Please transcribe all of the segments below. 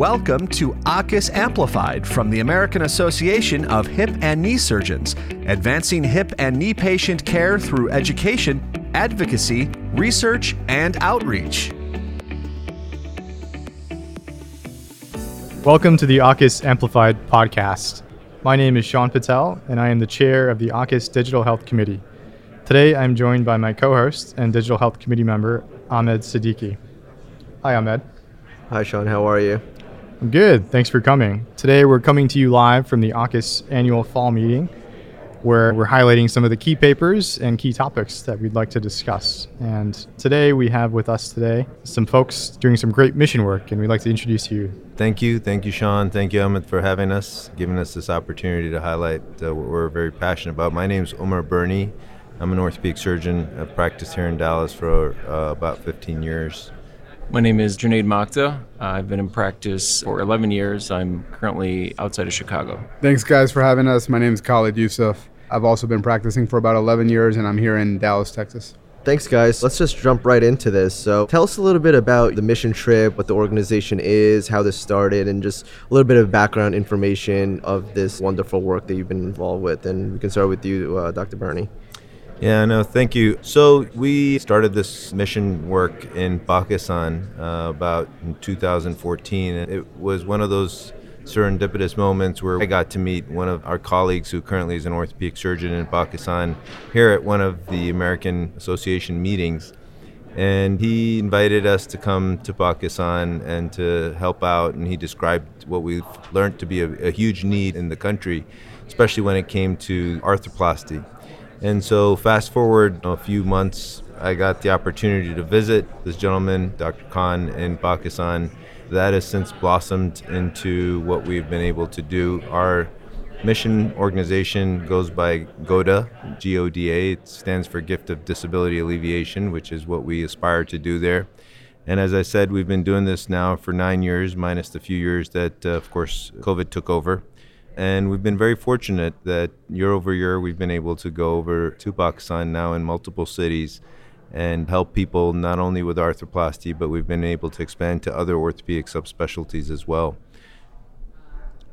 Welcome to AAHKS Amplified from the American Association of Hip and Knee Surgeons, advancing hip and knee patient care through education, advocacy, research, and outreach. Welcome to the AAHKS Amplified podcast. My name is Shaun Patel, and I am the chair of the AAHKS Digital Health Committee. Today, I'm joined by my co host and Digital Health Committee member, Ahmed Siddiqi. Hi, Ahmed. Hi, Shaun. How are you? Good. Thanks for coming. Today, we're coming to you live from the AAHKS annual fall meeting, where we're highlighting some of the key papers and key topics that we'd like to discuss. And today, we have with us today some folks doing some great mission work, and we'd like to introduce you. Thank you. Thank you, Shaun. Thank you, Ahmed, for having us, giving us this opportunity to highlight uh, what we're very passionate about. My name is Umar Burney. I'm an orthopedic surgeon. I've practiced here in Dallas for uh, about 15 years. My name is Junaid Makda. Uh, I've been in practice for 11 years. I'm currently outside of Chicago. Thanks, guys, for having us. My name is Khalid Yousuf. I've also been practicing for about 11 years, and I'm here in Dallas, Texas. Thanks, guys. Let's just jump right into this. So, tell us a little bit about the mission trip, what the organization is, how this started, and just a little bit of background information of this wonderful work that you've been involved with. And we can start with you, uh, Dr. Burney. Yeah, no, thank you. So we started this mission work in Pakistan uh, about in 2014. And it was one of those serendipitous moments where I got to meet one of our colleagues who currently is an orthopedic surgeon in Pakistan here at one of the American Association meetings. And he invited us to come to Pakistan and to help out. And he described what we've learned to be a, a huge need in the country, especially when it came to arthroplasty. And so, fast forward a few months, I got the opportunity to visit this gentleman, Dr. Khan, in Pakistan. That has since blossomed into what we've been able to do. Our mission organization goes by GODA, G O D A. It stands for Gift of Disability Alleviation, which is what we aspire to do there. And as I said, we've been doing this now for nine years, minus the few years that, uh, of course, COVID took over. And we've been very fortunate that year over year we've been able to go over to Pakistan now in multiple cities and help people not only with arthroplasty, but we've been able to expand to other orthopedic subspecialties as well.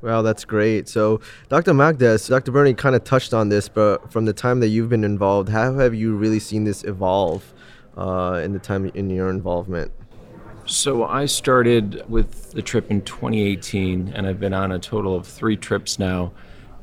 Wow, that's great. So, Dr. Makdas, Dr. Burney kind of touched on this, but from the time that you've been involved, how have you really seen this evolve uh, in the time in your involvement? So I started with the trip in 2018, and I've been on a total of three trips now.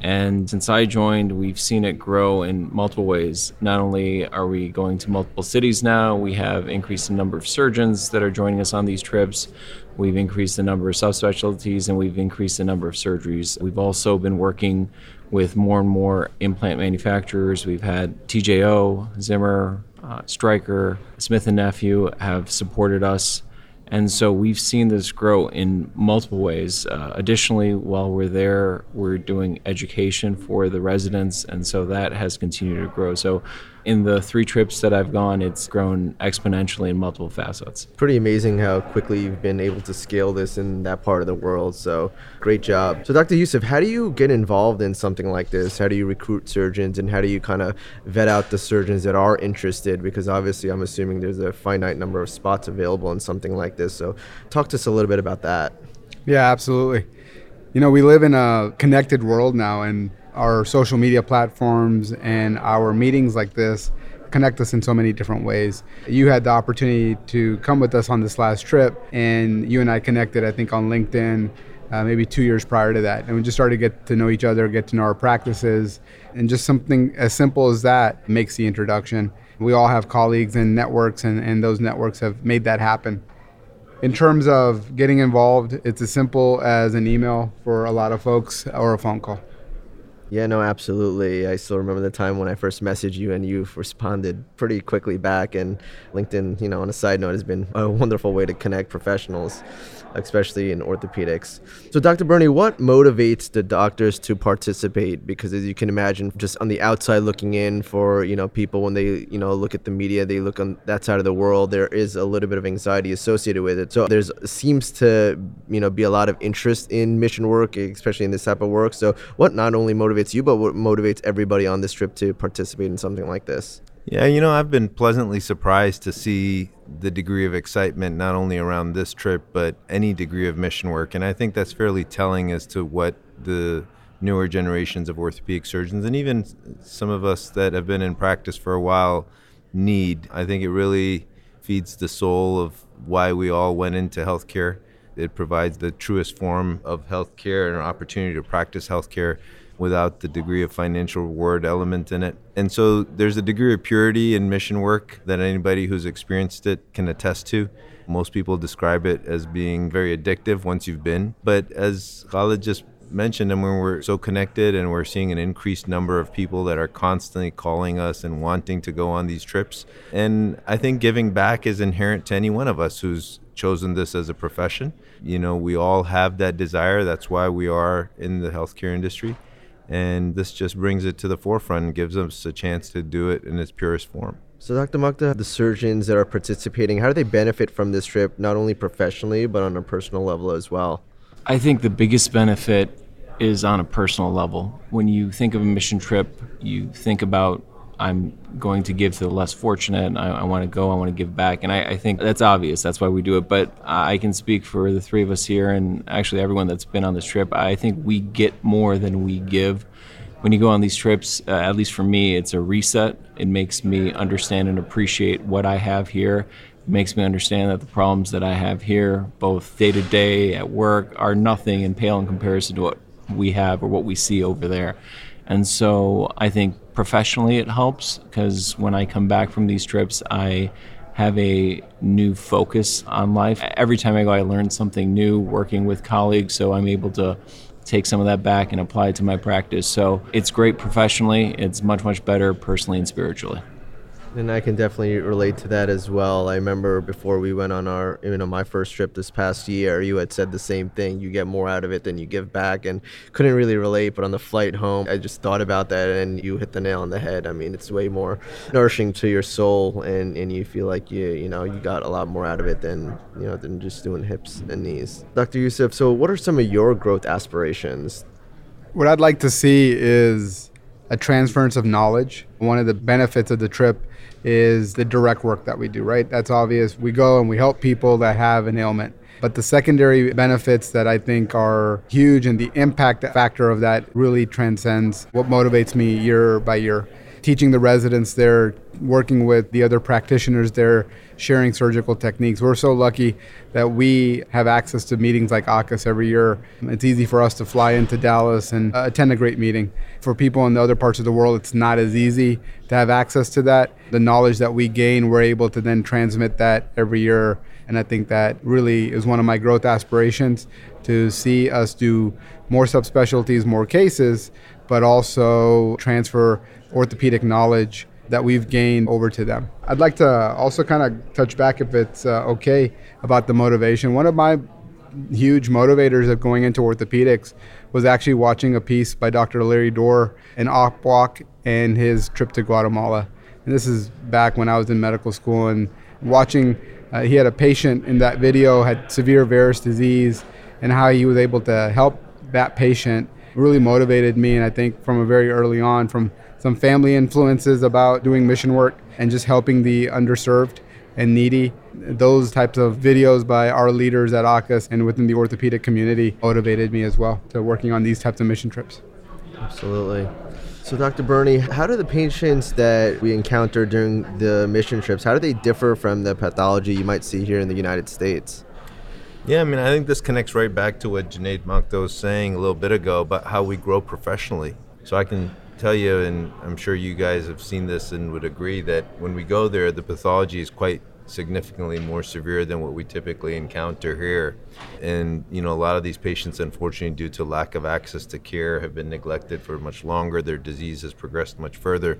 And since I joined, we've seen it grow in multiple ways. Not only are we going to multiple cities now, we have increased the number of surgeons that are joining us on these trips. We've increased the number of subspecialties and we've increased the number of surgeries. We've also been working with more and more implant manufacturers. We've had DJO, Zimmer, uh, Stryker, Smith and Nephew have supported us and so we've seen this grow in multiple ways. Uh, additionally, while we're there, we're doing education for the residents, and so that has continued to grow. So in the three trips that I've gone, it's grown exponentially in multiple facets. Pretty amazing how quickly you've been able to scale this in that part of the world. So great job. So, Dr. Yousuf, how do you get involved in something like this? How do you recruit surgeons and how do you kind of vet out the surgeons that are interested? Because obviously, I'm assuming there's a finite number of spots available in something like this. So, talk to us a little bit about that. Yeah, absolutely. You know, we live in a connected world now, and our social media platforms and our meetings like this connect us in so many different ways. You had the opportunity to come with us on this last trip, and you and I connected, I think, on LinkedIn. Uh, maybe two years prior to that. And we just started to get to know each other, get to know our practices, and just something as simple as that makes the introduction. We all have colleagues and networks, and, and those networks have made that happen. In terms of getting involved, it's as simple as an email for a lot of folks or a phone call. Yeah, no, absolutely. I still remember the time when I first messaged you and you responded pretty quickly back. And LinkedIn, you know, on a side note, has been a wonderful way to connect professionals especially in orthopedics. So, Dr. Burney, what motivates the doctors to participate? Because as you can imagine, just on the outside looking in for you know people when they you know look at the media, they look on that side of the world. There is a little bit of anxiety associated with it. So there's seems to you know be a lot of interest in mission work, especially in this type of work. So what not only motivates you, but what motivates everybody on this trip to participate in something like this? Yeah, you know, I've been pleasantly surprised to see the degree of excitement not only around this trip, but any degree of mission work. And I think that's fairly telling as to what the newer generations of orthopedic surgeons and even some of us that have been in practice for a while need. I think it really feeds the soul of why we all went into healthcare. It provides the truest form of healthcare and an opportunity to practice healthcare without the degree of financial reward element in it. And so there's a degree of purity in mission work that anybody who's experienced it can attest to. Most people describe it as being very addictive once you've been. But as Khalid just mentioned, and when we're so connected and we're seeing an increased number of people that are constantly calling us and wanting to go on these trips. And I think giving back is inherent to any one of us who's chosen this as a profession. You know, we all have that desire. That's why we are in the healthcare industry and this just brings it to the forefront and gives us a chance to do it in its purest form. So, Dr. Makda, the surgeons that are participating, how do they benefit from this trip, not only professionally, but on a personal level as well? I think the biggest benefit is on a personal level. When you think of a mission trip, you think about I'm going to give to the less fortunate. I, I want to go. I want to give back, and I, I, think that's obvious. That's why we do it. But I can speak for the three of us here, and actually everyone that's been on this trip. I think we get more than we give. When you go on these trips, uh, at least for me, it's a reset. It makes me understand and appreciate what I have here. It makes me understand that the problems that I have here, both day to day at work, are nothing and pale in comparison to what we have or what we see over there. And so I think professionally it helps because when I come back from these trips, I have a new focus on life. Every time I go, I learn something new working with colleagues, so I'm able to take some of that back and apply it to my practice. So it's great professionally, it's much, much better personally and spiritually. And I can definitely relate to that as well. I remember before we went on our, you know, my first trip this past year, you had said the same thing. You get more out of it than you give back, and couldn't really relate. But on the flight home, I just thought about that, and you hit the nail on the head. I mean, it's way more nourishing to your soul, and, and you feel like you, you know, you got a lot more out of it than, you know, than just doing hips and knees. Dr. Yousuf, so what are some of your growth aspirations? What I'd like to see is a transference of knowledge. One of the benefits of the trip is the direct work that we do, right? That's obvious. We go and we help people that have an ailment. But the secondary benefits that I think are huge and the impact factor of that really transcends what motivates me year by year. Teaching the residents there, working with the other practitioners there, sharing surgical techniques. We're so lucky that we have access to meetings like AAHKS every year. It's easy for us to fly into Dallas and uh, attend a great meeting. For people in the other parts of the world, it's not as easy to have access to that. The knowledge that we gain, we're able to then transmit that every year. And I think that really is one of my growth aspirations to see us do more subspecialties, more cases, but also transfer orthopedic knowledge that we've gained over to them. I'd like to also kind of touch back, if it's uh, okay, about the motivation. One of my huge motivators of going into orthopedics was actually watching a piece by Dr. Larry Dorr in OPWalk and his trip to Guatemala. And this is back when I was in medical school and watching. Uh, he had a patient in that video had severe varus disease, and how he was able to help that patient really motivated me. And I think from a very early on, from some family influences about doing mission work and just helping the underserved and needy. Those types of videos by our leaders at AAHKS and within the orthopedic community motivated me as well to working on these types of mission trips. Absolutely. So, Dr. Burney, how do the patients that we encounter during the mission trips, how do they differ from the pathology you might see here in the United States? Yeah, I mean, I think this connects right back to what Junaid Makda was saying a little bit ago about how we grow professionally. So I can tell you, and I'm sure you guys have seen this and would agree, that when we go there, the pathology is quite significantly more severe than what we typically encounter here. And, you know, a lot of these patients, unfortunately, due to lack of access to care, have been neglected for much longer. Their disease has progressed much further.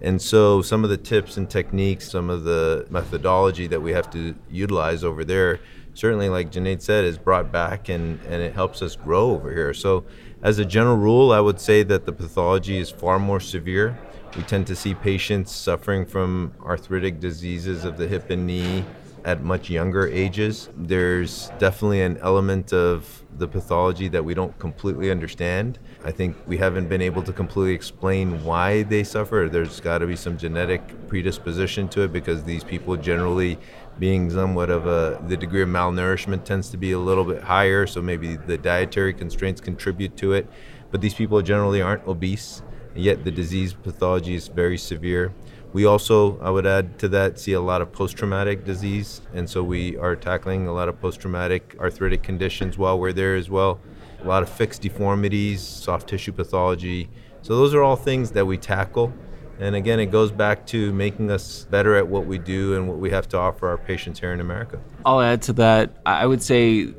And so, some of the tips and techniques, some of the methodology that we have to utilize over there, certainly, like Junaid said, is brought back and, and it helps us grow over here. So, as a general rule, I would say that the pathology is far more severe. We tend to see patients suffering from arthritic diseases of the hip and knee, at much younger ages. There's definitely an element of the pathology that we don't completely understand. I think we haven't been able to completely explain why they suffer. There's got to be some genetic predisposition to it because these people generally being somewhat of a the degree of malnourishment tends to be a little bit higher so maybe the dietary constraints contribute to it. But these people generally aren't obese yet the disease pathology is very severe. We also i would add to that see a lot of post-traumatic disease and so we are tackling a lot of post-traumatic arthritic conditions while we're there as well. A lot of fixed deformities soft tissue pathology. So those are all things that we tackle and again, it goes back to making us better at what we do and what we have to offer our patients here in America. I'll add to that. I would say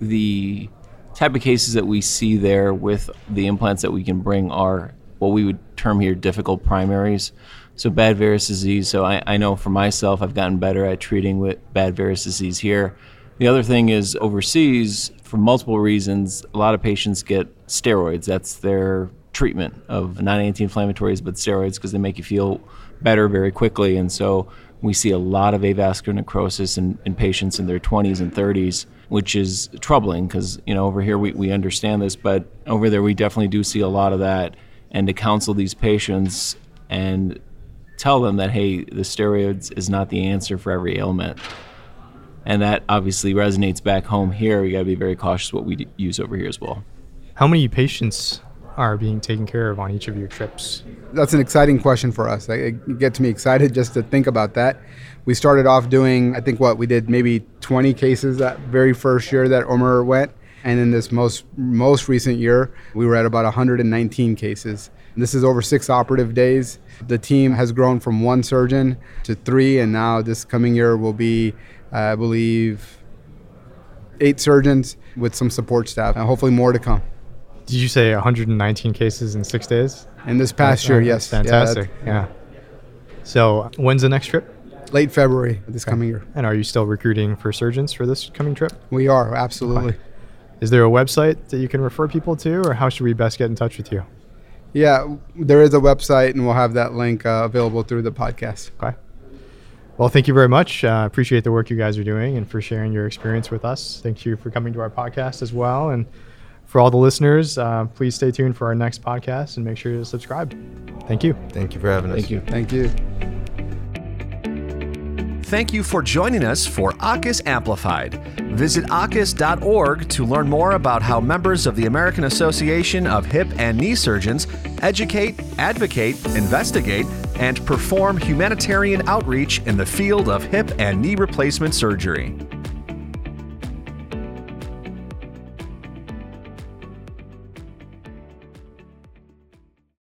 the type of cases that we see there with the implants that we can bring are what we would term here difficult primaries. So, bad varus disease. So, I, I know for myself, I've gotten better at treating with bad varus disease here. The other thing is overseas, for multiple reasons, a lot of patients get steroids. That's their treatment of non anti-inflammatories but steroids because they make you feel better very quickly. And so we see a lot of avascular necrosis in, in patients in their 20s and 30s which is troubling because you know over here we, we understand this but over there we definitely do see a lot of that. And to counsel these patients and tell them that hey the steroids is not the answer for every ailment. And that obviously resonates back home here. We got to be very cautious what we use over here as well. How many patients are being taken care of on each of your trips? That's an exciting question for us. It gets me excited just to think about that. We started off doing, I think, what we did maybe 20 cases that very first year that Umar went, and in this most most recent year, we were at about 119 cases. This is over six operative days. The team has grown from one surgeon to three, and now this coming year will be, I believe, eight surgeons with some support staff, and hopefully more to come. Did you say 119 cases in six days? In this past year, yes. Fantastic. Yeah, yeah. So when's the next trip? Late February this okay. coming year. And are you still recruiting for surgeons for this coming trip? We are, absolutely. Is there a website that you can refer people to, or how should we best get in touch with you? Yeah, there is a website, and we'll have that link uh, available through the podcast. Okay. Well, thank you very much. Uh, appreciate the work you guys are doing and for sharing your experience with us. Thank you for coming to our podcast as well. And for all the listeners, uh, please stay tuned for our next podcast and make sure to subscribe. Thank you. Thank you for having us. Thank you. Thank you. Thank you for joining us for AAHKS Amplified. Visit AAHKS.org to learn more about how members of the American Association of Hip and Knee Surgeons educate, advocate, investigate, and perform humanitarian outreach in the field of hip and knee replacement surgery.